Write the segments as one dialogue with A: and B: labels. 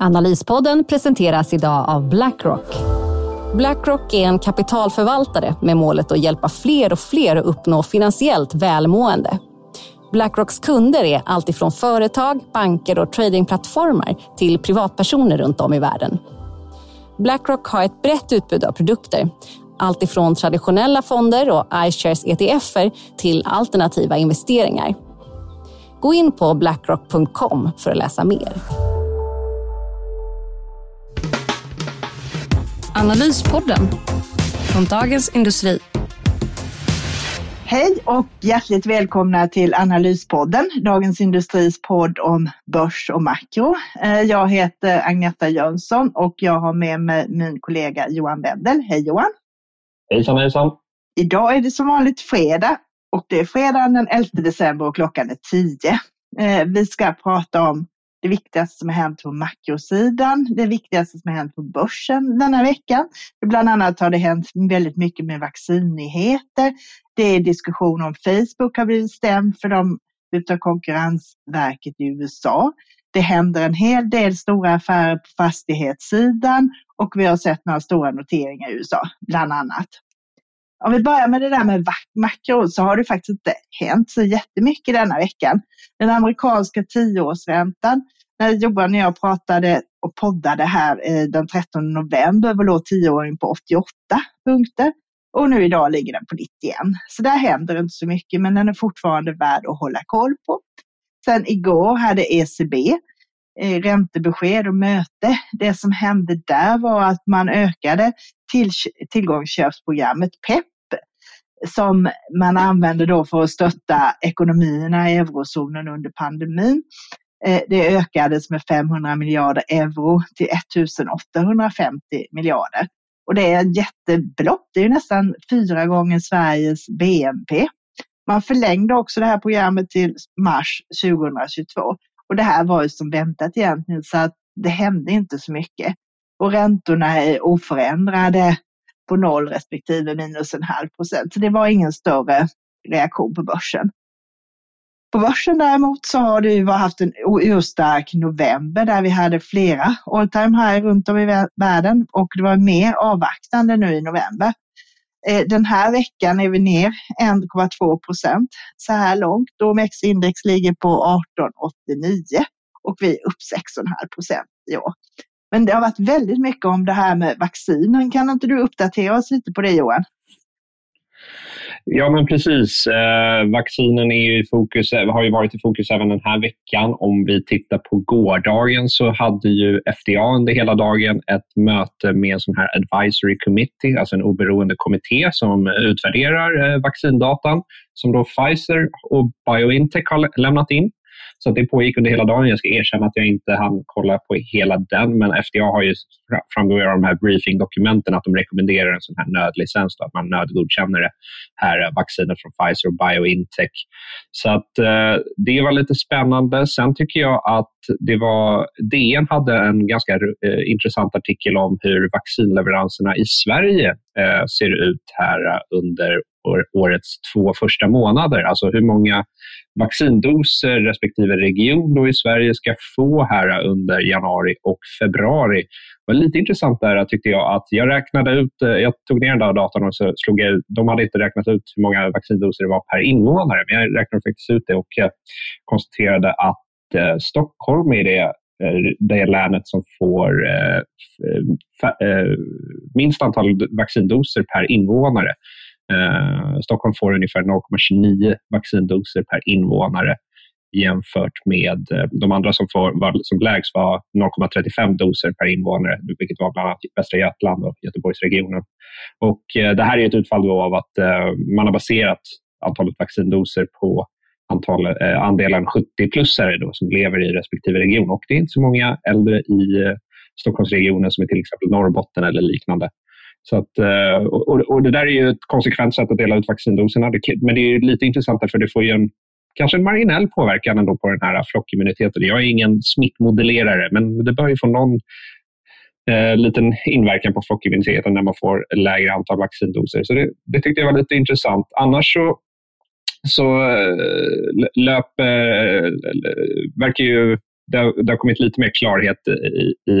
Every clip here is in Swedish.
A: Analyspodden presenteras idag av Blackrock. Blackrock är en kapitalförvaltare med målet att hjälpa fler och fler att uppnå finansiellt välmående. Blackrocks kunder är alltifrån företag, banker och tradingplattformar till privatpersoner runt om i världen. Blackrock har ett brett utbud av produkter. Alltifrån traditionella fonder och iShares ETFer till alternativa investeringar. Gå in på blackrock.com för att läsa mer. Analyspodden från Dagens Industri.
B: Hej och hjärtligt välkomna till Analyspodden, Dagens Industris podd om börs och makro. Eh, jag heter Agneta Jönsson och jag har med mig min kollega Johan Wendel. Hej Johan!
C: Hejsan hejsan!
B: Idag är det som vanligt fredag och det är fredagen den 11 december och klockan är 10. Eh, vi ska prata om det viktigaste som har hänt på makrosidan, det viktigaste som har hänt på börsen denna vecka. Bland annat har det hänt väldigt mycket med vaccinnyheter. Det är diskussion om Facebook har blivit stämd för dem utav Konkurrensverket i USA. Det händer en hel del stora affärer på fastighetssidan och vi har sett några stora noteringar i USA, bland annat. Om vi börjar med det där med makro så har det faktiskt inte hänt så jättemycket denna veckan. Den amerikanska tioårsräntan, när Johan och jag pratade och poddade här eh, den 13 november var låg tioåringen på 88 punkter och nu idag ligger den på 91. Så där händer inte så mycket men den är fortfarande värd att hålla koll på. Sen igår hade ECB Eh, räntebesked och möte. Det som hände där var att man ökade till, tillgångsköpsprogrammet PEP som man använde då för att stötta ekonomierna i eurozonen under pandemin. Eh, det ökades med 500 miljarder euro till 1850 miljarder. Och det är ett jättebelopp, det är nästan fyra gånger Sveriges BNP. Man förlängde också det här programmet till mars 2022 och det här var ju som väntat egentligen så att det hände inte så mycket. Och räntorna är oförändrade på noll respektive minus en halv procent. Så det var ingen större reaktion på börsen. På börsen däremot så har det ju haft en urstark november där vi hade flera all time high runt om i världen och det var mer avvaktande nu i november. Eh, den här veckan är vi ner 1,2 procent så här långt. OMX-index ligger på 18,89 och vi är upp 6,5 procent i år. Men det har varit väldigt mycket om det här med vaccinen. Kan inte du uppdatera oss lite på det Johan?
C: Ja, men precis. Eh, vaccinen är i fokus, eh, har ju varit i fokus även den här veckan. Om vi tittar på gårdagen så hade ju FDA under hela dagen ett möte med en sån här advisory committee, alltså en oberoende kommitté som utvärderar eh, vaccindatan som då Pfizer och Biointech har lämnat in. Så det pågick under hela dagen. Jag ska erkänna att jag inte hann kolla på hela den, men FDA har ju framgår av de här briefingdokumenten att de rekommenderar en sån här nödlicens, då, att man nödgodkänner det här eh, vaccinet från Pfizer och BioNTech. Så att eh, det var lite spännande. Sen tycker jag att det var, DN hade en ganska eh, intressant artikel om hur vaccinleveranserna i Sverige eh, ser ut här eh, under årets två första månader. Alltså hur många vaccindoser respektive region i Sverige ska få här under januari och februari. Det var lite intressant där tyckte jag att jag räknade ut, eh, jag tog ner den där datan och så slog jag ut, de hade inte räknat ut hur många vaccindoser det var per invånare, men jag räknade faktiskt ut det och konstaterade att eh, Stockholm är det eh, det länet som får eh, eh, minst antal vaccindoser per invånare. Eh, Stockholm får ungefär 0,29 vaccindoser per invånare jämfört med eh, de andra som, får, var, som lägst var 0,35 doser per invånare, vilket var bland annat Västra Götaland och Göteborgsregionen. Och, eh, det här är ett utfall av att eh, man har baserat antalet vaccindoser på antal, eh, andelen 70-plussare som lever i respektive region. Och det är inte så många äldre i eh, Stockholmsregionen som i till exempel Norrbotten eller liknande. Så att, eh, och, och, det där är ju ett konsekvent sätt att dela ut vaccindoserna. Men det är lite intressant för det får ju en, kanske en marginell påverkan ändå på den här flockimmuniteten. Jag är ingen smittmodellerare, men det bör ju få någon eh, liten inverkan på flockimmuniteten när man får lägre antal vaccindoser. Så det, det tyckte jag var lite intressant. Annars så, så eh, löper, eh, verkar ju det har, det har kommit lite mer klarhet i, i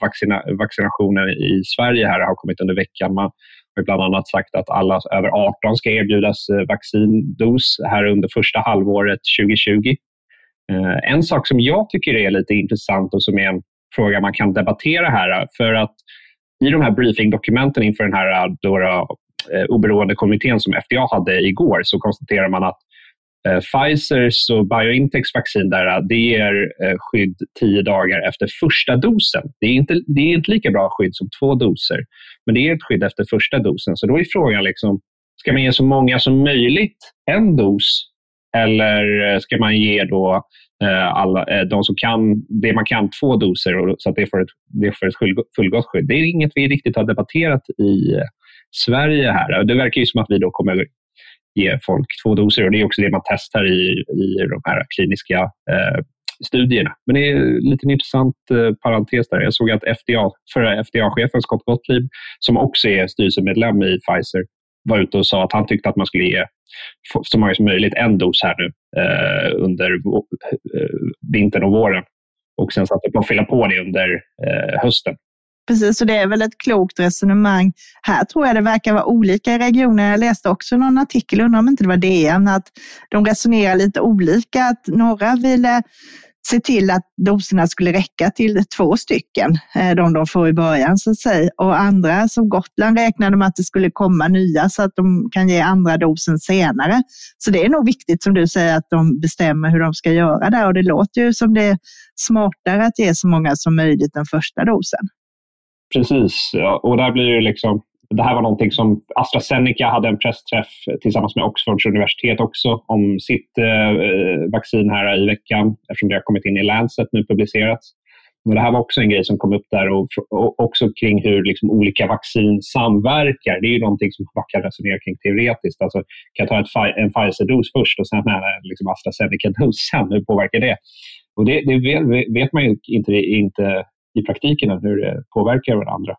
C: vaccina, vaccinationen i Sverige här har kommit under veckan. Man har bland annat sagt att alla över 18 ska erbjudas eh, vaccindos här under första halvåret 2020. Eh, en sak som jag tycker är lite intressant och som är en fråga man kan debattera här, för att i de här briefingdokumenten inför den här eh, då, eh, oberoende kommittén som FDA hade igår så konstaterar man att Eh, Pfizers och Biontechs vaccin där, eh, det ger eh, skydd tio dagar efter första dosen. Det är, inte, det är inte lika bra skydd som två doser, men det är ett skydd efter första dosen. Så då är frågan, liksom, ska man ge så många som möjligt en dos eller eh, ska man ge då alla, de som kan det man kan två doser så att det får ett, det får ett fullgott skydd? Det är inget vi riktigt har debatterat i Sverige här. Det verkar ju som att vi då kommer ge folk två doser och det är också det man testar i, i de här kliniska eh, studierna. Men det är en liten intressant eh, parentes där. Jag såg att FDA, förra FDA-chefen Scott Gottlieb, som också är styrelsemedlem i Pfizer, var ute och sa att han tyckte att man skulle ge så många som möjligt en dos här nu eh, under eh, vintern och våren och sen satte på att fylla på det under eh, hösten.
B: Precis, och det är väl ett klokt resonemang. Här tror jag det verkar vara olika i regioner. Jag läste också någon artikel, undrar om inte det var DN, att de resonerar lite olika. Att några ville se till att doserna skulle räcka till två stycken, eh, de de får i början så att säga. Och andra, som Gotland, räknade med att det skulle komma nya så att de kan ge andra dosen senare. Så det är nog viktigt som du säger att de bestämmer hur de ska göra där och det låter ju som det är smartare att ge så många som möjligt den första dosen.
C: Precis, och där blir det liksom det här var någonting som AstraZeneca hade en pressträff tillsammans med Oxfords universitet också om sitt eh, eh vaccin här i veckan eftersom det har kommit in i Lancet nu publicerats. Men det här var också en grej som kom upp där och, och också kring hur liksom olika vaccin samverkar. Det är ju någonting som man kan resonera kring teoretiskt. Alltså, kan jag ta ett, en Pfizer-dos först och sen en liksom AstraZeneca-dos sen? Hur påverkar det? Och det, det vet, man ju inte, inte i praktiken hur det påverkar varandra.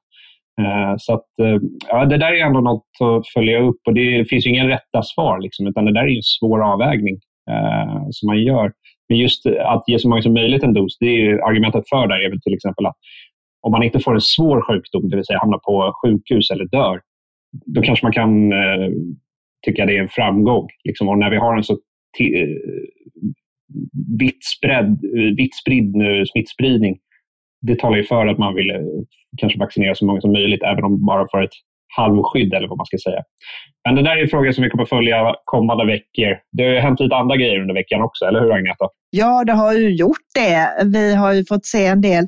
C: Eh, så att, eh, ja, det där är ändå något att följa upp och det finns ju inga rätta svar, liksom, utan det där är en svår avvägning eh, som man gör. Men just att ge så många som möjligt en dos, det är argumentet för det är väl till exempel att om man inte får en svår sjukdom, det vill säga hamnar på sjukhus eller dör, då kanske man kan eh, tycka det är en framgång. Liksom. Och när vi har en så eh, vitt, spridd, vitt spridd smittspridning det talar ju för att man vill eh, kanske vaccinera så många som möjligt, även om bara för ett halvskydd eller vad man ska säga. Men det där är en fråga som vi kommer följa kommande veckor. Det har ju hänt lite andra grejer under veckan också, eller hur Agneta?
B: Ja, det har ju gjort det. Vi har ju fått se en del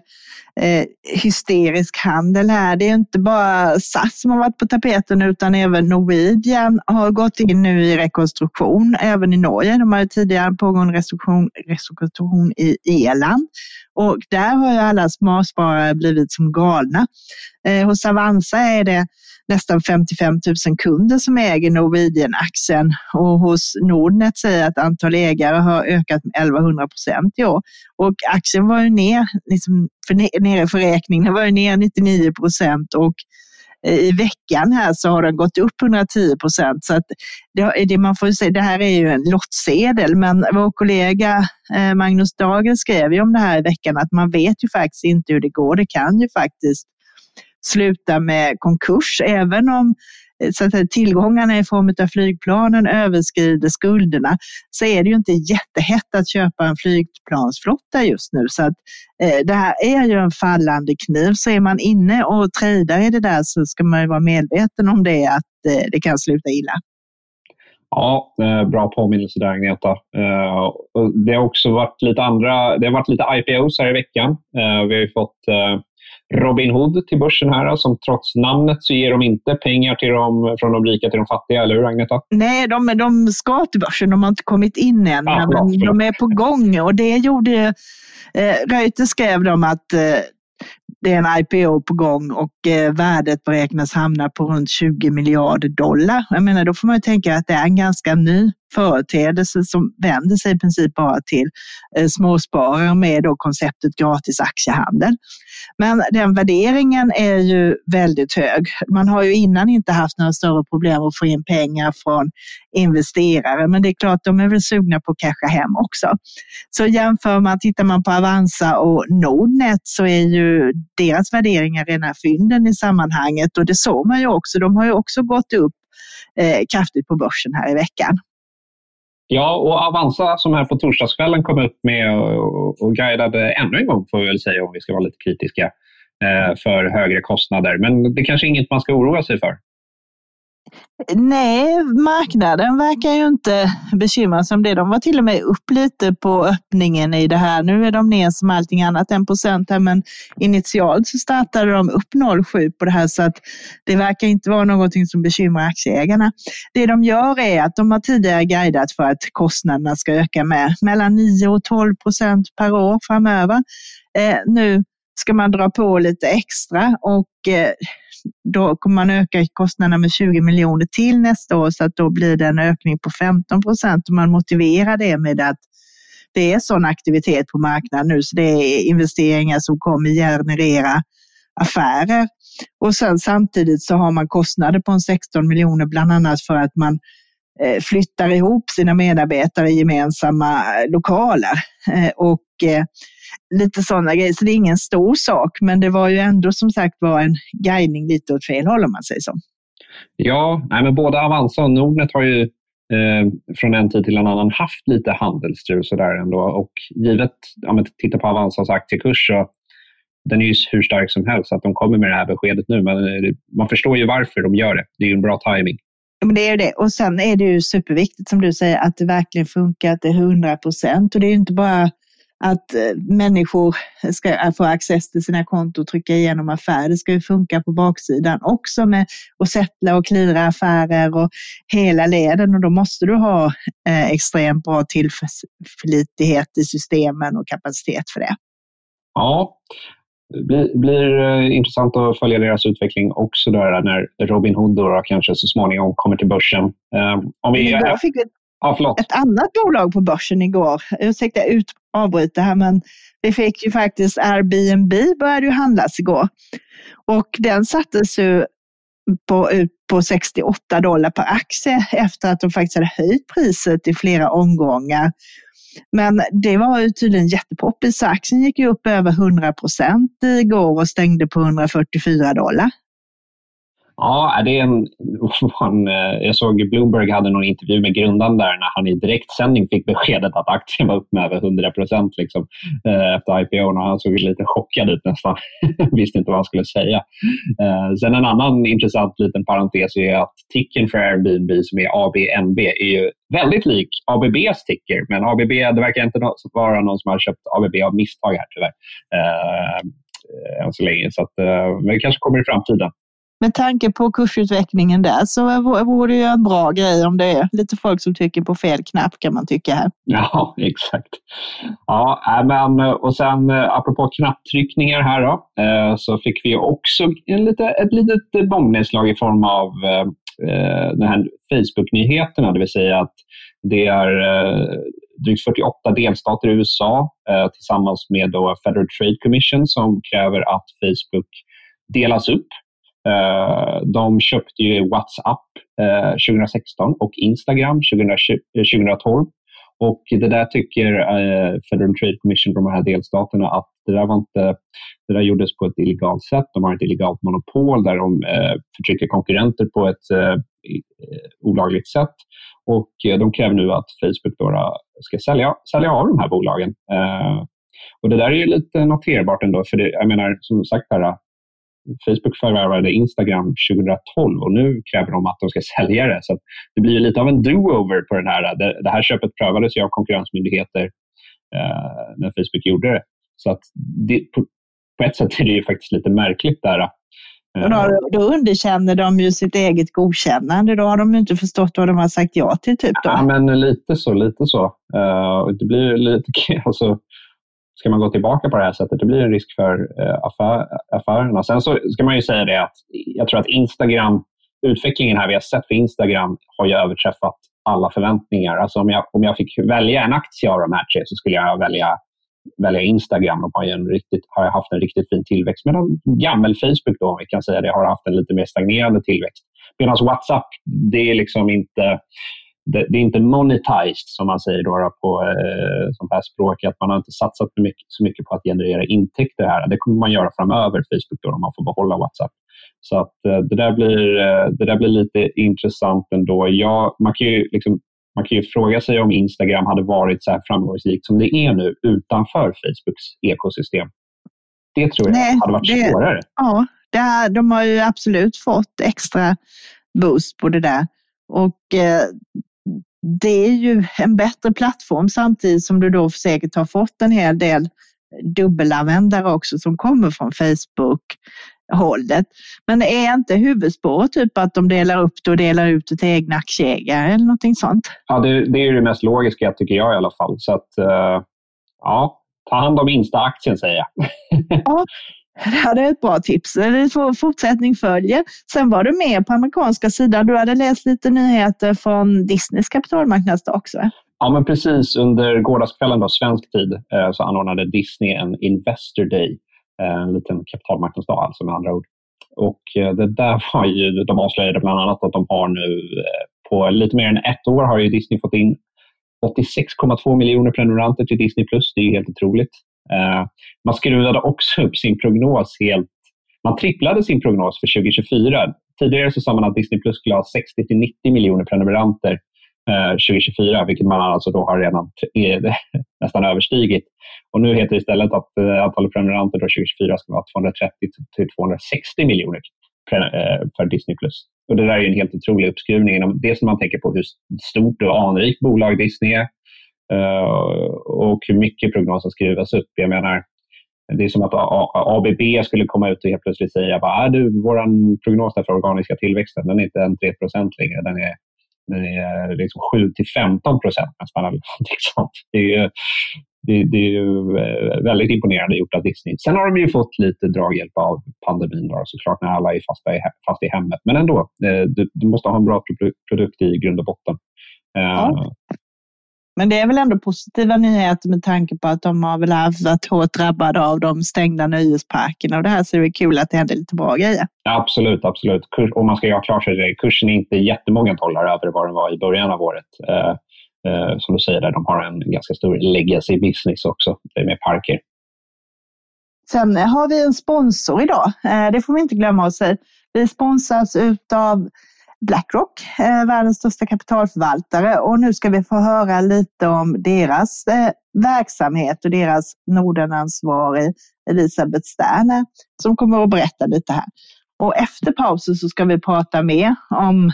B: eh, hysterisk handel här. Det är inte bara SAS som har varit på tapeten utan även Norwegian har gått in nu i rekonstruktion, även i Norge. De har ju tidigare pågående rekonstruktion, rekonstruktion i Irland och där har ju alla småsparare blivit som galna. Eh, hos Avanza är det nästan 55 000 kunder som äger Norwegian-aktien och hos Nordnet säger att antal ägare har ökat med 1100 procent i år. Och aktien var ju ner, liksom för, nere för räkningen den var ju ner 99 procent och eh, i veckan här så har den gått upp 110 procent. Så att det, det, man får säga, det här är ju en lottsedel, men vår kollega eh, Magnus Dagen skrev ju om det här i veckan att man vet ju faktiskt inte hur det går. Det kan ju faktiskt sluta med konkurs, även om så att tillgångarna i form av flygplanen överskrider skulderna, så är det ju inte jättehett att köpa en flygplansflotta just nu. Så att, eh, det här är ju en fallande kniv. Så är man inne och tradar i det där så ska man ju vara medveten om det, att eh, det kan sluta illa.
C: Ja, eh, bra påminnelse där Agneta. Eh, det har också varit lite andra, det har varit lite IPOs här i veckan. Eh, vi har fått Robin Hood till börsen här, som trots namnet så ger de inte pengar till dem, från de rika till de fattiga, eller hur Agneta?
B: Nej, de, de ska till börsen, de har inte kommit in än, ah, men de är på gång och det gjorde eh, Reuters skrev de att eh, det är en IPO på gång och eh, värdet beräknas hamna på runt 20 miljarder dollar. Jag menar, då får man ju tänka att det är en ganska ny företeelse som vänder sig i princip bara till eh, småsparare med då konceptet gratis aktiehandel. Men den värderingen är ju väldigt hög. Man har ju innan inte haft några större problem att få in pengar från investerare, men det är klart, de är väl sugna på att casha hem också. Så jämför man, tittar man på Avanza och Nordnet så är ju deras värderingar rena fynden i sammanhanget och det såg man ju också. De har ju också gått upp eh, kraftigt på börsen här i veckan.
C: Ja, och Avanza som här på torsdagskvällen kom upp med och, och guidade ännu en gång, får vi väl säga om vi ska vara lite kritiska, eh, för högre kostnader. Men det är kanske är inget man ska oroa sig för.
B: Nej, marknaden verkar ju inte bekymra sig om det. De var till och med upp lite på öppningen i det här. Nu är de ner som allting annat, en procent här, men initialt så startade de upp 0,7 på det här så att det verkar inte vara någonting som bekymrar aktieägarna. Det de gör är att de har tidigare guidat för att kostnaderna ska öka med mellan 9 och 12 procent per år framöver. Eh, nu ska man dra på lite extra och eh, då kommer man öka kostnaderna med 20 miljoner till nästa år så att då blir det en ökning på 15 procent och man motiverar det med att det är sån aktivitet på marknaden nu så det är investeringar som kommer generera affärer. Och sen samtidigt så har man kostnader på en 16 miljoner bland annat för att man Eh, flyttar ihop sina medarbetare i gemensamma eh, lokaler. Eh, och lite sådana grejer. Så det är ingen stor sak, men det var ju ändå som sagt var en guidning lite åt fel håll om man säger så.
C: Ja, nej, men både Avanza och Nordnet har ju eh, från en tid till en annan haft lite handelsstrul sådär ändå. Och givet, om man tittar på Avanzas aktiekurs så den är ju hur stark som helst att de kommer med det här beskedet nu. Men man förstår ju varför de gör det. Det är ju en bra timing.
B: Men det är det. Och sen är det ju superviktigt som du säger att det verkligen funkar, att det är 100 procent. Och det är ju inte bara att eh, människor ska eh, få access till sina konton och trycka igenom affärer. Det ska ju funka på baksidan också med att sätta och klira affärer och hela leden och då måste du ha eh, extremt bra tillförlitlighet i systemen och kapacitet för det.
C: Ja, det blir, blir eh, intressant att följa deras utveckling också där när Robin Hood då kanske så småningom kommer till börsen.
B: om vi, Idag fick vi Ja, ett annat bolag på börsen igår. Ursäkta, ut, avbryta här, men vi fick ju faktiskt Airbnb började ju handlas igår. Och den sattes ju på, ut på 68 dollar per aktie efter att de faktiskt hade höjt priset i flera omgångar. Men det var ju tydligen jättepoppis, så aktien gick ju upp över 100 procent igår och stängde på 144 dollar.
C: Ja, det är en, en, eh, jag såg Bloomberg hade någon intervju med grundaren där när han i direktsändning fick beskedet att aktien var upp med över 100 procent liksom, eh, efter IPO. Och han såg lite chockad ut nästan. Visste inte vad han skulle säga. Eh, sen en annan intressant liten parentes är att ticken för Airbnb som är ABNB är ju väldigt lik ABBs ticker. Men ABB, det verkar inte vara någon som har köpt ABB av misstag här tyvärr. Än så länge. Så att, men det kanske kommer i framtiden
B: med tanke på kursutvecklingen där så vore det ju en bra grej om det är lite folk som trycker på fel knapp kan man tycka här.
C: Ja, exakt. Ja, äh, men och sen eh, apropå knapptryckningar här då, eh, så fick vi också en lite, ett litet bombnedslag i form av eh, den här Facebook-nyheterna, det vill säga att det är drygt 48 delstater i USA tillsammans med då Federal Trade Commission som kräver att Facebook delas upp Eh, de köpte ju WhatsApp eh, 2016 och Instagram 2012. Eh, och det där tycker Federal Trade Commission, de här delstaterna, att det där, var inte, det där gjordes på ett illegalt sätt. De har ett illegalt monopol där de förtrycker konkurrenter på ett olagligt sätt. Och de kräver nu att Facebook då ska sälja, sälja av de här bolagen. och det där är ju lite noterbart ändå, för det, jag menar som sagt här, Facebook förvärvade Instagram 2012 och nu kräver de att de ska sälja det. Så det blir lite av en do-over på den här. Det, här köpet prövades av konkurrensmyndigheter eh, när Facebook gjorde det. Så att det, på, på, ett sätt är det ju faktiskt lite märkligt där. Eh.
B: Då, då underkänner de ju sitt eget godkännande. Då har de inte förstått vad de har sagt ja till. Typ då.
C: Ja, men lite så. lite så. Uh, det blir lite, alltså, ska man gå tillbaka på det här sättet, det blir en risk för eh, affär, affärerna. Sen så ska man ju säga det att jag tror att Instagram, utvecklingen här vi har sett för Instagram har ju överträffat alla förväntningar. Alltså om jag, om jag fick välja en aktie av de här tre så skulle jag välja, välja Instagram. De har, ju en riktigt, har haft en riktigt fin tillväxt. Medan gammel Facebook, då, om vi kan säga det, har haft en lite mer stagnerande tillväxt. Medan WhatsApp, det är liksom inte det, det, är inte monetized som man säger då, på eh, sånt här språk, att man har inte satsat så mycket, så mycket på att generera intäkter här. Det kommer man göra framöver, Facebook, då, om man får behålla WhatsApp. Så att, eh, det, där blir, eh, det där blir lite intressant ändå. Ja, man, kan ju liksom, man kan ju fråga sig om Instagram hade varit så här framgångsrikt som det är nu utanför Facebooks ekosystem. Det tror jag Nej, hade varit det, svårare.
B: Ja, det, de har ju absolut fått extra boost på det där. Och eh, det är ju en bättre plattform samtidigt som du då säkert har fått en hel del dubbelanvändare också som kommer från Facebook-hållet. Men är inte huvudspåret typ att de delar upp det och delar ut det till egna aktieägare eller någonting sånt?
C: Ja, det, det är det mest logiska tycker jag i alla fall. Så att, uh, ja, ta hand om Insta-aktien säger jag.
B: ja, det är ett bra tips. Fortsättning följer. Sen var du med på amerikanska sidan. Du hade läst lite nyheter från Disneys kapitalmarknadsdag också?
C: Ja, men precis. Under gårdagskvällen, då, svensk tid, eh, så anordnade Disney en Investor Day. Eh, en liten kapitalmarknadsdag alltså med andra ord. Och eh, det där var ju, de avslöjade bland annat att de har nu på lite mer än ett år har ju Disney fått in 86,2 miljoner prenumeranter till Disney+. Det är helt otroligt. Eh, man skruvade också upp sin prognos helt. Man tripplade sin prognos för 2024. Tidigare så sa man att Disney Plus skulle ha 60-90 miljoner prenumeranter eh, 2024, vilket man alltså då har redan nästan överstigit. Och nu heter det istället att eh, antalet prenumeranter då 2024 ska vara 230 till 260 miljoner eh, för Disney+. Plus. Och det där är en helt otrolig uppskruvning. Dels när man tänker på hur stort och anrikt bolag Disney är, Eh, och hur mycket prognosen skruvas upp. Jag menar, det är som att ABB skulle komma ut och helt plötsligt säga att äh, du, vår prognos för organiska tillväxten den är inte en 3 längre. Den är, den är liksom 7 till 15 procent. Liksom, det är, ju, det, det, är ju eh, väldigt imponerande gjort av Disney. Sen har de ju fått lite draghjälp av pandemin då, såklart när alla är fasta i, fast i hemmet. Men ändå, eh, du, du måste ha en bra produkt i grund och botten. Ja.
B: Men det är väl ändå positiva nyheter med tanke på att de har väl varit hårt drabbade av de stängda nöjesparkerna och det här så det är kul att det händer lite bra grejer.
C: absolut, absolut. Och man ska göra klart sig det, kursen är inte jättemånga dollar över vad den var i början av året. Eh, eh, som du säger, där, de har en ganska stor legacy business också med parker.
B: Sen har vi en sponsor idag. Eh, det får vi inte glömma att säga. Vi sponsras utav Blackrock, eh, världens största kapitalförvaltare och nu ska vi få höra lite om deras eh, verksamhet och deras Nordenansvarig Elisabeth Sterner som kommer att berätta lite här. Och efter pausen så ska vi prata mer om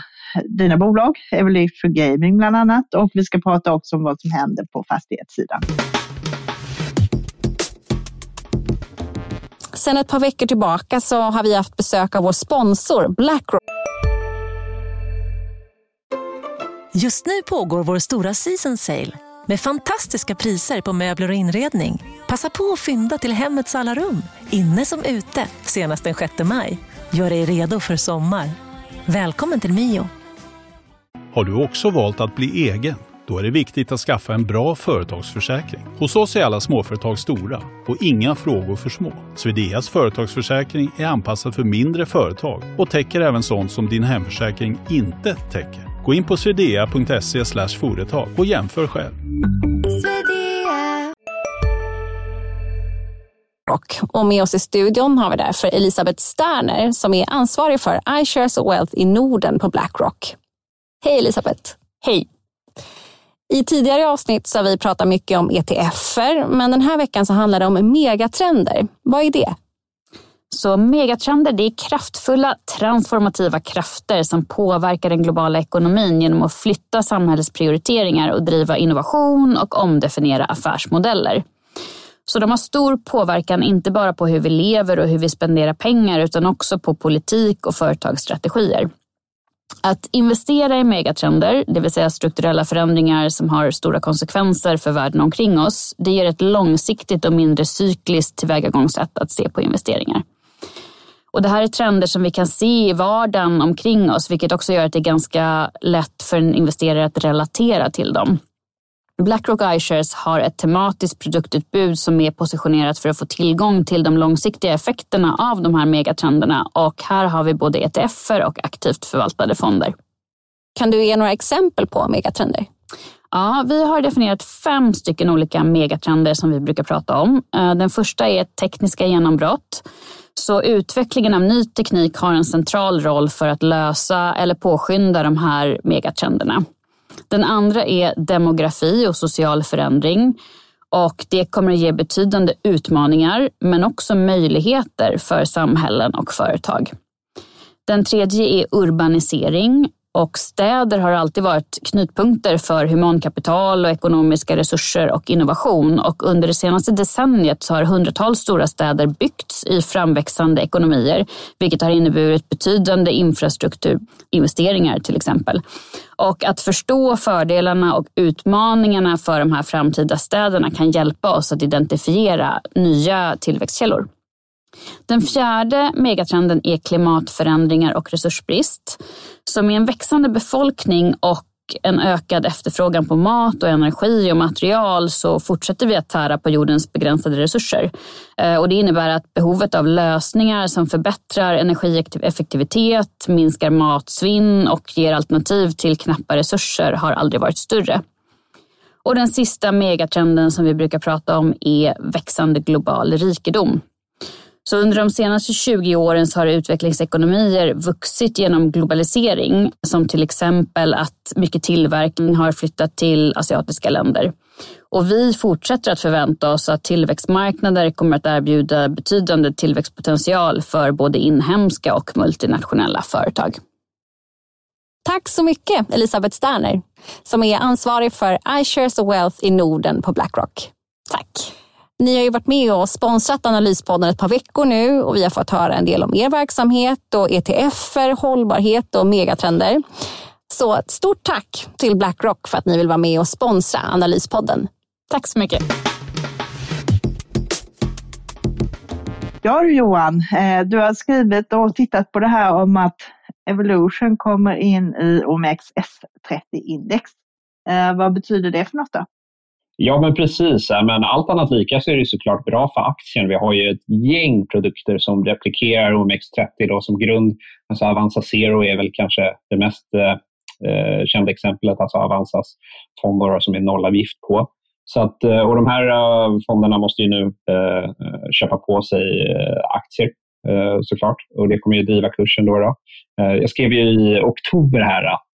B: dina bolag, Evolution Gaming bland annat och vi ska prata också om vad som händer på fastighetssidan.
A: Sen ett par veckor tillbaka så har vi haft besök av vår sponsor Blackrock.
D: Just nu pågår vår stora season sale med fantastiska priser på möbler och inredning. Passa på att fynda till hemmets alla rum, inne som ute, senast den 6 maj. Gör dig redo för sommar. Välkommen till Mio.
E: Har du också valt att bli egen? Då är det viktigt att skaffa en bra företagsförsäkring. Hos oss är alla småföretag stora och inga frågor för små. Swedeas företagsförsäkring är anpassad för mindre företag och täcker även sånt som din hemförsäkring inte täcker. Gå in på swedea.se företag och jämför själv.
A: Och med oss i studion har vi därför Elisabeth Sterner som är ansvarig för iShares Wealth i Norden på Blackrock. Hej Elisabeth!
F: Hej!
A: I tidigare avsnitt så har vi pratat mycket om ETFer, men den här veckan så handlar det om megatrender. Vad är det?
F: Så megatrender det är kraftfulla transformativa krafter som påverkar den globala ekonomin genom att flytta samhällets prioriteringar och driva innovation och omdefiniera affärsmodeller. Så de har stor påverkan inte bara på hur vi lever och hur vi spenderar pengar utan också på politik och företagsstrategier. Att investera i megatrender, det vill säga strukturella förändringar som har stora konsekvenser för världen omkring oss, det ger ett långsiktigt och mindre cykliskt tillvägagångssätt att se på investeringar. Och det här är trender som vi kan se i vardagen omkring oss, vilket också gör att det är ganska lätt för en investerare att relatera till dem. Blackrock iShares har ett tematiskt produktutbud som är positionerat för att få tillgång till de långsiktiga effekterna av de här megatrenderna och här har vi både ETFer och aktivt förvaltade fonder.
A: Kan du ge några exempel på megatrender?
F: Ja, vi har definierat fem stycken olika megatrender som vi brukar prata om. Eh, den första är tekniska genombrott. Så utvecklingen av ny teknik har en central roll för att lösa eller påskynda de här megatrenderna. Den andra är demografi och social förändring. Och det kommer att ge betydande utmaningar men också möjligheter för samhällen och företag. Den tredje är urbanisering och städer har alltid varit knutpunkter för humankapital och ekonomiska resurser och innovation. Och under det senaste decenniet så har hundratals stora städer byggts i framväxande ekonomier, vilket har inneburit betydande infrastrukturinvesteringar till exempel. Och att förstå fördelarna och utmaningarna för de här framtida städerna kan hjälpa oss att identifiera nya tillväxtkällor. Den fjärde megatrenden är klimatförändringar och resursbrist. Så med en växande befolkning och en ökad efterfrågan på mat och energi och material så fortsätter vi att tära på jordens begränsade resurser. Eh, och det innebär att behovet av lösningar som förbättrar energieffektivitet, minskar matsvinn och ger alternativ till knappa resurser har aldrig varit större. Och den sista megatrenden som vi brukar prata om är växande global rikedom. Så under de senaste 20 åren så har utvecklingsekonomier vuxit genom globalisering, som till exempel att mycket tillverkning har flyttat till asiatiska länder. Och vi fortsätter att förvänta oss att tillväxtmarknader kommer att erbjuda betydande tillväxtpotential för både inhemska och multinationella företag.
A: Tack så mycket Elisabeth Sterner som är ansvarig för iShares Wealth i Norden på Blackrock. Tack! Ni har ju varit med och sponsrat Analyspodden ett par veckor nu och vi har fått höra en del om er verksamhet och ETFer, hållbarhet och megatrender. Så stort tack till Blackrock för att ni vill vara med och sponsra Analyspodden.
F: Tack så mycket.
B: Ja Johan, eh, du har skrivit och tittat på det här om att Evolution kommer in i OMXS30-index. Eh, vad betyder det för något då?
C: Ja, men precis. Men allt annat lika så är det såklart bra för aktien. Vi har ju ett gäng produkter som replikerar OMX30 då som grund. Alltså Avanza Zero är väl kanske det mest eh, kända exemplet, alltså Avanzas fonder som är nollavgift på. Så att, eh, och de här eh, fonderna måste ju nu eh, köpa på sig eh, aktier eh, såklart och det kommer ju driva kursen. Då, då. jag skrev ju i oktober här att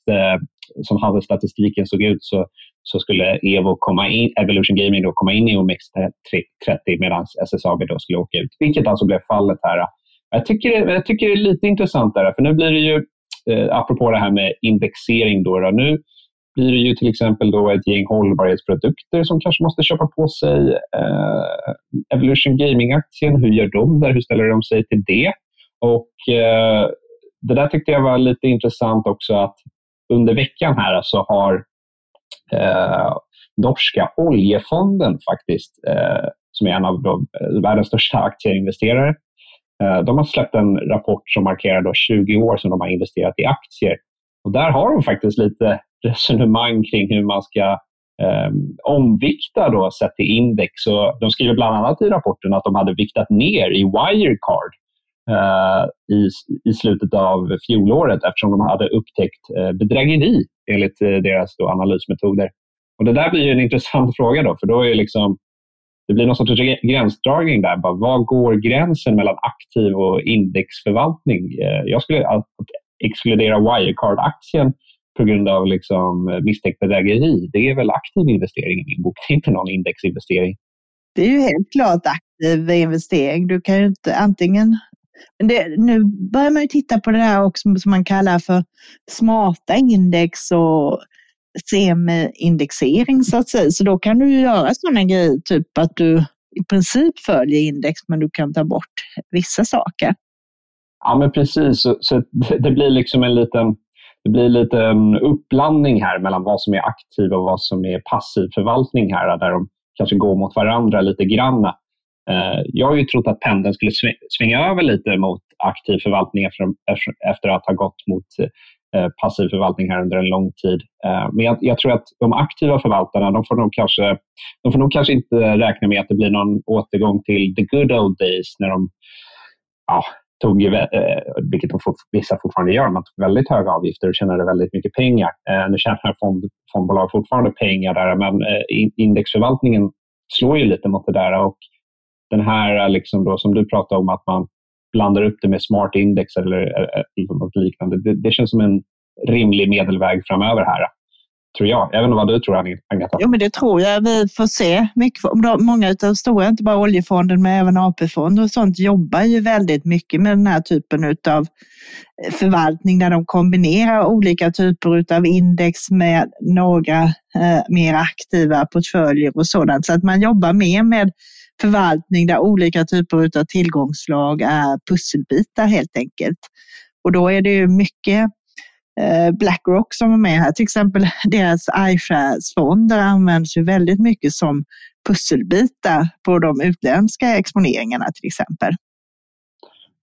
C: som handelsstatistiken såg ut så så skulle Evo komma in, Evolution Gaming då komma in i OMX30 medan SSAB då skulle åka ut, vilket alltså blev fallet här. Jag tycker, jag tycker det är lite intressant där, för nu blir det ju, eh, apropå det här med indexering, då, då, nu blir det ju till exempel då ett gäng hållbarhetsprodukter som kanske måste köpa på sig eh, Evolution Gaming-aktien. Hur gör de där? Hur ställer de sig till det? Och eh, Det där tyckte jag var lite intressant också att under veckan här så har eh, norska oljefonden faktiskt, eh, som är en av de, eh, världens största aktieinvesterare. Eh, de har släppt en rapport som markerar då 20 år som de har investerat i aktier. Och där har de faktiskt lite resonemang kring hur man ska eh, omvikta då sett till index. Och de skriver bland annat i rapporten att de hade viktat ner i Wirecard Eh, i, i slutet av fjolåret eftersom de hade upptäckt eh, bedrägeri enligt eh, deras då analysmetoder. Och det där blir en intressant fråga då, för då är liksom, det blir någon sorts gränsdragning där. Bara, var går gränsen mellan aktiv och indexförvaltning? Eh, jag skulle att exkludera Wirecard-aktien på grund av liksom eh, misstänkt bedrägeri, det är väl aktiv investering i min bok, inte någon indexinvestering.
B: Det är ju helt klart aktiv investering. Du kan ju inte antingen det, nu börjar man ju titta på det här också som man kallar för smarta index och semi-indexering så att säga. Så då kan du göra sådana grejer, typ att du i princip följer index men du kan ta bort vissa saker.
C: Ja men precis, så, så det blir liksom en liten det blir lite en uppblandning här mellan vad som är aktiv och vad som är passiv förvaltning här, där de kanske går mot varandra lite grann. Eh, jag har ju trott att pendeln skulle svänga över lite mot aktiv förvaltning efter att ha gått mot eh, passiv förvaltning här under en lång tid. Eh, men jag, jag, tror att de aktiva förvaltarna de får, nog kanske, de får nog kanske inte räkna med att det blir någon återgång till the good old days när de ja, tog, vilket de vissa fortfarande gör, man tog väldigt höga avgifter och tjänade väldigt mycket pengar. Nu tjänar fond, fondbolag fortfarande pengar där, men indexförvaltningen slår ju lite mot det där. Och den här liksom då, som du pratade om, att man blandar upp det med smart index eller, eller något liknande. Det, det, känns som en rimlig medelväg framöver här. Tror jag. Jag vet inte vad du tror, Agneta?
B: Jo, men det tror jag. Vi får se. Mycket, många av de stora, inte bara oljefonden, men även AP-fonden och sånt, jobbar ju väldigt mycket med den här typen av eh, förvaltning där de kombinerar olika typer av index med några eh, mer aktiva portföljer och sådant. Så att man jobbar mer med förvaltning där olika typer av tillgångslag är pusselbitar helt enkelt. Och då är det ju mycket eh, Blackrock som är med här. Till exempel deras iShares-fonder används ju väldigt mycket som pusselbitar på de utländska exponeringarna till exempel.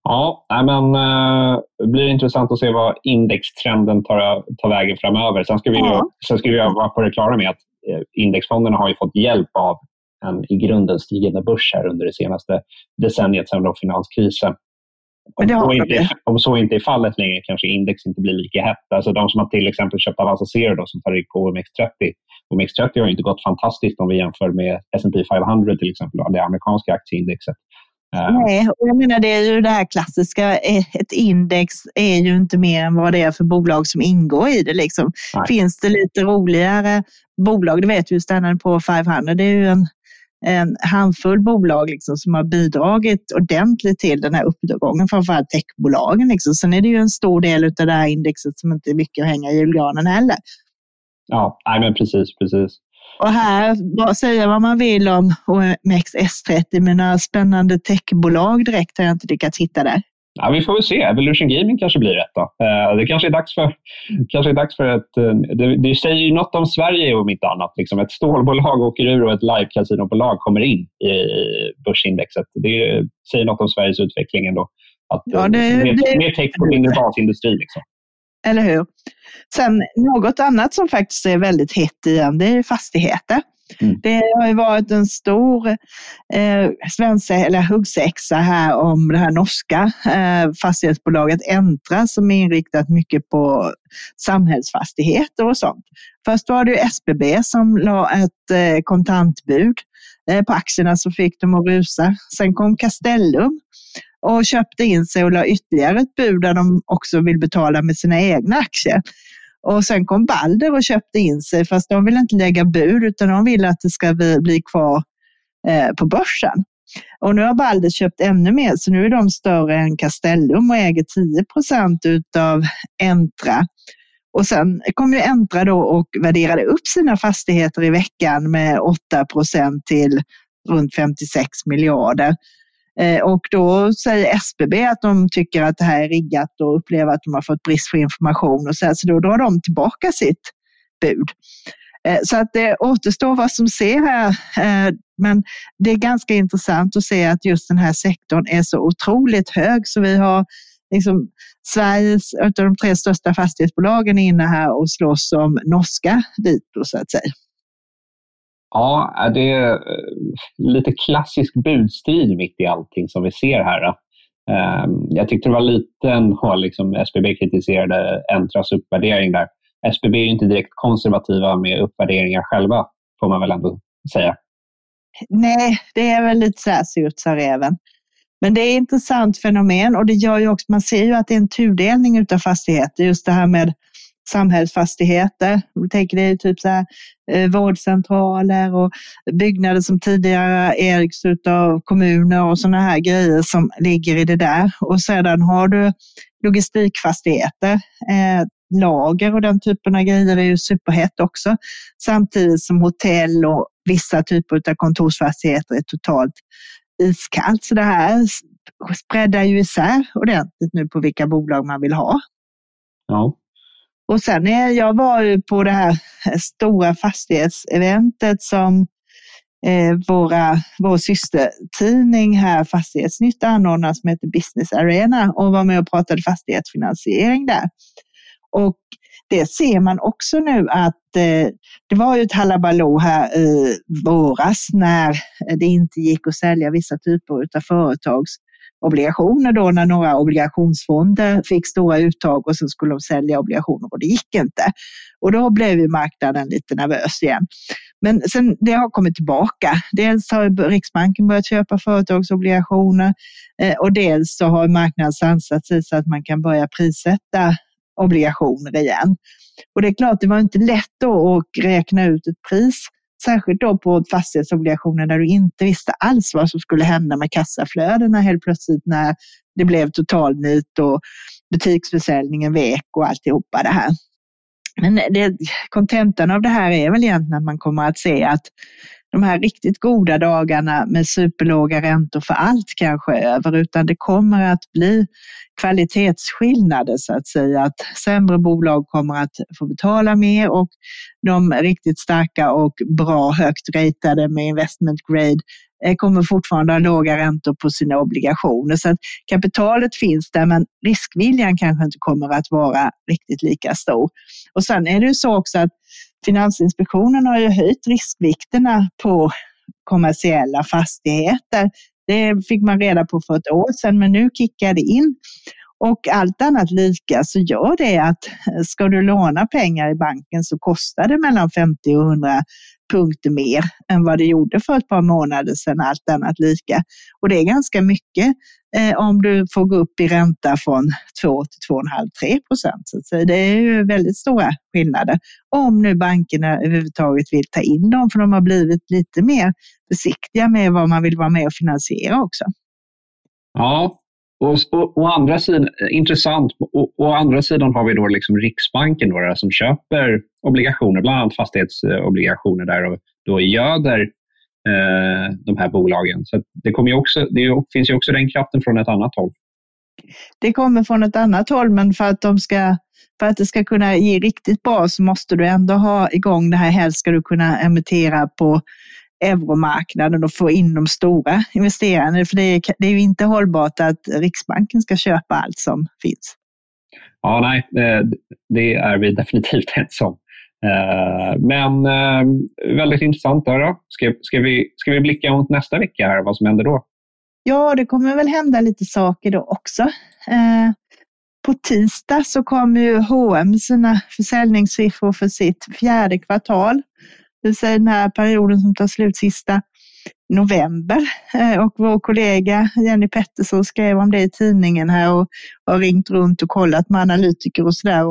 C: Ja, men eh, det blir intressant att se vad indextrenden tar, tar vägen framöver. Sen ska vi, ja. sen ska vi vara på det klara med att eh, indexfonderna har ju fått hjälp av en i grunden stigande börs här under det senaste decenniet sedan finanskrisen. Om så, inte, om så inte är fallet längre kanske index inte blir lika hett. Alltså de som har till exempel köpt Avanza Zero då, som tar rygg på OMX30. OMX30 har inte gått fantastiskt om vi jämför med S&P 500 till exempel, det amerikanska aktieindexet.
B: Eh. Nej, och jag menar det är ju det här klassiska, ett index är ju inte mer än vad det är för bolag som ingår i det. Liksom. Finns det lite roligare bolag, det vet ju Standard på 500, det är ju en en handfull bolag liksom som har bidragit ordentligt till den här uppgången, framförallt techbolagen. Liksom. Sen är det ju en stor del av det här indexet som inte är mycket att hänga i julgranen heller.
C: Ja, nej, men precis, precis.
B: Och här, säga vad man vill om OMX S30, men några spännande techbolag direkt har jag inte lyckats hitta där.
C: Ja, vi får väl se. Evolution Gaming kanske blir rätt. Då. Eh, det kanske är dags för, kanske är dags för ett... Eh, det, det säger ju något om Sverige om inte annat. Liksom ett stålbolag åker ur och ett live-casinobolag kommer in i börsindexet. Det säger något om Sveriges utveckling ändå. Att, ja, det, mer, det, mer tech på mindre basindustri. Liksom.
B: Eller hur? Sen något annat som faktiskt är väldigt hett igen, det är fastigheter. Mm. Det har ju varit en stor eh, svenska, eller huggsexa här om det här norska eh, fastighetsbolaget Entra som är inriktat mycket på samhällsfastigheter och sånt. Först var det SBB som la ett eh, kontantbud eh, på aktierna så fick de att rusa. Sen kom Castellum och köpte in sig och la ytterligare ett bud där de också vill betala med sina egna aktier. Och sen kom Balder och köpte in sig, fast de vill inte lägga bud utan de vill att det ska bli, bli kvar eh, på börsen. Och nu har Balder köpt ännu mer, så nu är de större än Castellum och äger 10 procent utav Entra. Och sen kom ju Entra då och värderade upp sina fastigheter i veckan med 8 procent till runt 56 miljarder. Eh, och då säger SBB att de tycker att det här är riggat och upplever att de har fått brist på information och så, här, så då drar de tillbaka sitt bud. Eh, så att det återstår vad som ser här. Eh, men det är ganska intressant att se att just den här sektorn är så otroligt hög så vi har liksom Sveriges, av de tre största fastighetsbolagen inne här och slåss om norska dito så att säga.
C: Ja, det är lite klassisk budstrid mitt i allting som vi ser här. Ehm, jag tyckte det var liten hål, liksom SBB kritiserade Entras uppvärdering där. SBB är inte direkt konservativa med uppvärderingar själva, får man väl ändå säga.
B: Nej, det är väl lite så här surt sa räven. Men det är ett intressant fenomen och det gör ju också, man ser ju att det är en tudelning av fastigheter, just det här med samhällsfastigheter. Jag tänker det är typ så här, eh, vårdcentraler och byggnader som tidigare ägs av kommuner och sådana här grejer som ligger i det där. Och sedan har du logistikfastigheter, eh, lager och den typen av grejer är ju superhett också. Samtidigt som hotell och vissa typer av kontorsfastigheter är totalt iskallt. Så det här spreadar ju isär ordentligt nu på vilka bolag man vill ha.
C: Ja.
B: Och sen är jag var ju på det här stora fastighetseventet som eh, våra, vår systertidning här, Fastighetsnytt, anordnade som heter Business Arena och var med och pratade fastighetsfinansiering där. Och det ser man också nu att eh, det var ju ett halabaloo här i våras när det inte gick att sälja vissa typer av företags obligationer då när några obligationsfonder fick stora uttag och så skulle de sälja obligationer och det gick inte. Och då blev ju marknaden lite nervös igen. Men sen det har kommit tillbaka. Dels har Riksbanken börjat köpa företagsobligationer eh, och dels så har marknaden sansat sig så att man kan börja prissätta obligationer igen. Och det är klart, det var inte lätt då att räkna ut ett pris Särskilt då på fastighetsobligationer där du inte visste alls vad som skulle hända med kassaflödena helt plötsligt när det blev totalnit och butiksförsäljningen vek och alltihopa det här. Men kontentan av det här är väl egentligen att man kommer att se att de här riktigt goda dagarna med superlåga räntor för allt kanske är över, utan det kommer att bli kvalitetsskillnader så att säga. Att sämre bolag kommer att få betala mer och de riktigt starka och bra högt ratade med investment grade eh, kommer fortfarande ha låga räntor på sina obligationer. Så att kapitalet finns där men riskviljan kanske inte kommer att vara riktigt lika stor. Och sen är det ju så också att Finansinspektionen har ju höjt riskvikterna på kommersiella fastigheter. Det fick man reda på för ett år sedan, men nu kickar det in. Och allt annat lika så gör det att ska du låna pengar i banken så kostar det mellan 50 och 100 punkter mer än vad det gjorde för ett par månader sedan, allt annat lika. Och det är ganska mycket eh, om du får gå upp i ränta från 2 till 2,5-3 procent. Så det är ju väldigt stora skillnader. Om nu bankerna överhuvudtaget vill ta in dem, för de har blivit lite mer försiktiga med vad man vill vara med och finansiera också.
C: Ja, och, och, å andra sidan, eh, intressant, å, å andra sidan har vi då liksom Riksbanken då, som köper obligationer, bland annat fastighetsobligationer där och då göder eh, de här bolagen. Så det, kommer också, det finns ju också den kraften från ett annat håll.
B: Det kommer från ett annat håll, men för att, de ska, för att det ska kunna ge riktigt bra så måste du ändå ha igång det här. Helst ska du kunna emittera på euromarknaden och få in de stora investerarna. För det är, det är ju inte hållbart att Riksbanken ska köpa allt som finns.
C: Ja, nej, det är vi definitivt ensamma om. Eh, men eh, väldigt intressant. Då. Ska, ska, vi, ska vi blicka mot nästa vecka, här, vad som händer då?
B: Ja, det kommer väl hända lite saker då också. Eh, på tisdag så kommer ju H&M sina försäljningssiffror för sitt fjärde kvartal det vill säga den här perioden som tar slut sista november. Eh, och vår kollega Jenny Pettersson skrev om det i tidningen här och har ringt runt och kollat med analytiker och sådär.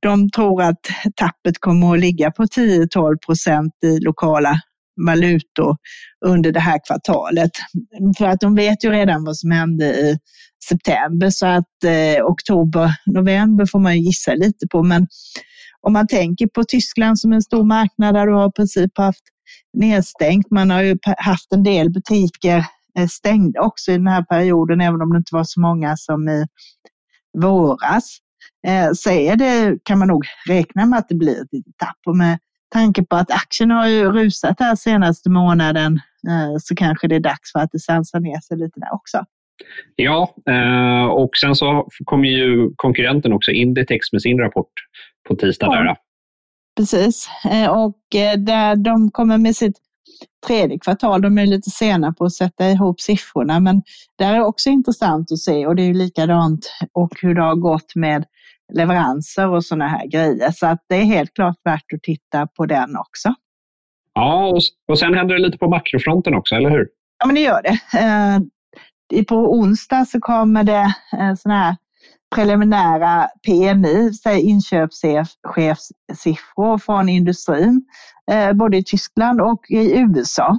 B: De tror att tappet kommer att ligga på 10-12 procent i lokala valutor under det här kvartalet. För att de vet ju redan vad som hände i september så att eh, oktober, november får man gissa lite på. Men om man tänker på Tyskland som en stor marknad där du har i princip haft nedstängt. Man har ju haft en del butiker eh, stängda också i den här perioden, även om det inte var så många som i våras. Eh, så är det, kan man nog räkna med att det blir ett litet tapp. Och med tanke på att aktien har ju rusat här senaste månaden eh, så kanske det är dags för att det sansar ner sig lite där också.
C: Ja, och sen så kommer ju konkurrenten också Inditex med sin rapport på tisdag. Ja, där.
B: Precis, eh, och eh, där de kommer med sitt tredje kvartal. De är lite sena på att sätta ihop siffrorna, men det är också intressant att se och det är ju likadant och hur det har gått med leveranser och sådana här grejer. Så att det är helt klart värt att titta på den också.
C: Ja, och, och sen händer det lite på makrofronten också, eller hur?
B: Ja, men det gör det. På onsdag så kommer det eh, sådana här preliminära PMI, inköpschefssiffror från industrin, eh, både i Tyskland och i USA.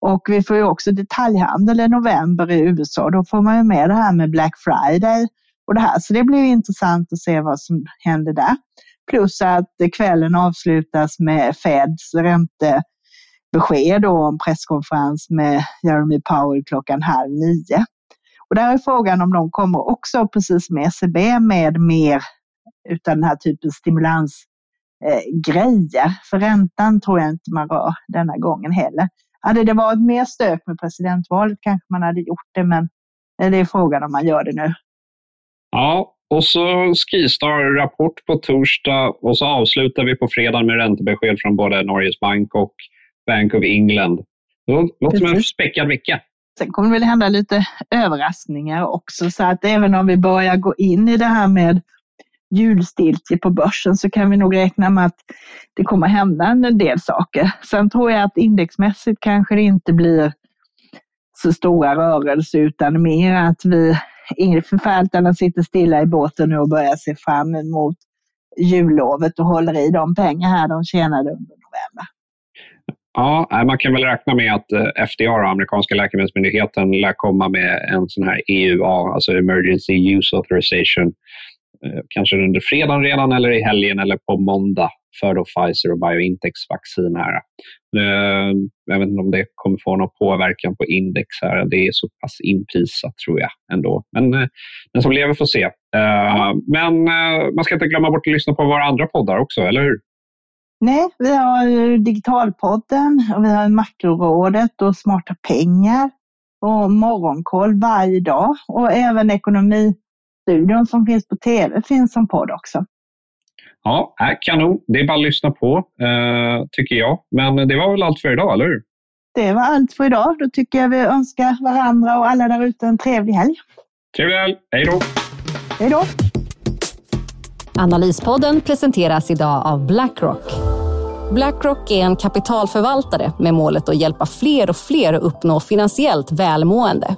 B: Och vi får ju också detaljhandel i november i USA. Då får man ju med det här med Black Friday och det här. Så det blir intressant att se vad som händer där. Plus att kvällen avslutas med Feds besked om presskonferens med Jeremy Powell klockan halv nio. Och där är frågan om de kommer också, precis som ECB, med mer utan den här typen stimulansgrejer. Eh, För räntan tror jag inte man rör denna gången heller. Hade det varit mer stök med presidentvalet kanske man hade gjort det, men det är frågan om man gör det nu.
C: Ja, och så Skistar-rapport på torsdag och så avslutar vi på fredag med räntebesked från både Norges Bank och Bank of England. Det låter som en späckad vecka.
B: Sen kommer det väl hända lite överraskningar också, så att även om vi börjar gå in i det här med julstiltje på börsen så kan vi nog räkna med att det kommer hända en del saker. Sen tror jag att indexmässigt kanske det inte blir så stora rörelser utan mer att vi förfältarna sitter stilla i båten nu och börjar se fram emot jullovet och håller i de pengar här de tjänade under.
C: Ja, man kan väl räkna med att eh, FDA, amerikanska läkemedelsmyndigheten, lär komma med en sån här EUA, alltså Emergency Use Authorization, eh, kanske under fredagen redan eller i helgen eller på måndag för då Pfizer och Biointex vaccin här. Ehm, jag vet inte om det kommer få någon påverkan på index här. Det är så pass inprisat tror jag ändå. Men eh, den som lever får se. Ehm, men man ska inte glömma bort att lyssna på våra andra poddar också, eller hur?
B: Nej, vi har Digitalpodden och vi har Makrorådet och Smarta pengar och Morgonkoll varje dag och även Ekonomistudion som finns på tv finns som podd också.
C: Ja, kanon. Det är bara att lyssna på, eh, tycker jag. Men det var väl allt för idag, eller hur?
B: Det var allt för idag. Då tycker jag vi önskar varandra och alla där ute en trevlig helg.
C: Trevlig helg. Hej då!
B: Hej då!
A: Analyspodden presenteras idag av Blackrock. Blackrock är en kapitalförvaltare med målet att hjälpa fler och fler att uppnå finansiellt välmående.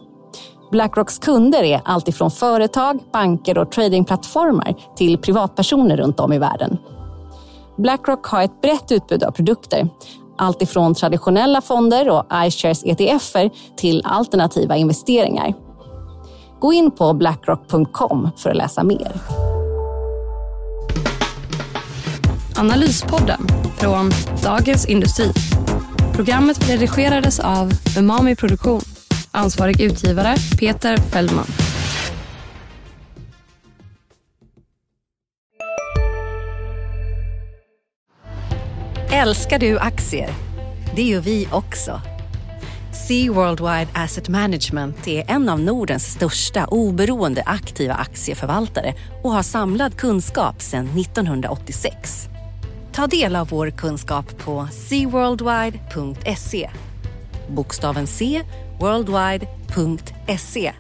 A: Blackrocks kunder är alltifrån företag, banker och tradingplattformar till privatpersoner runt om i världen. Blackrock har ett brett utbud av produkter. Alltifrån traditionella fonder och iShares ETFer till alternativa investeringar. Gå in på blackrock.com för att läsa mer.
G: Analyspodden från Dagens Industri. Programmet redigerades av Umami Produktion. Ansvarig utgivare Peter Fellman.
H: Älskar du aktier? Det gör vi också. Sea Worldwide Asset Management är en av Nordens största oberoende aktiva aktieförvaltare och har samlad kunskap sedan 1986. Ta del av vår kunskap på seaworldwide.se. Bokstaven C, worldwide.se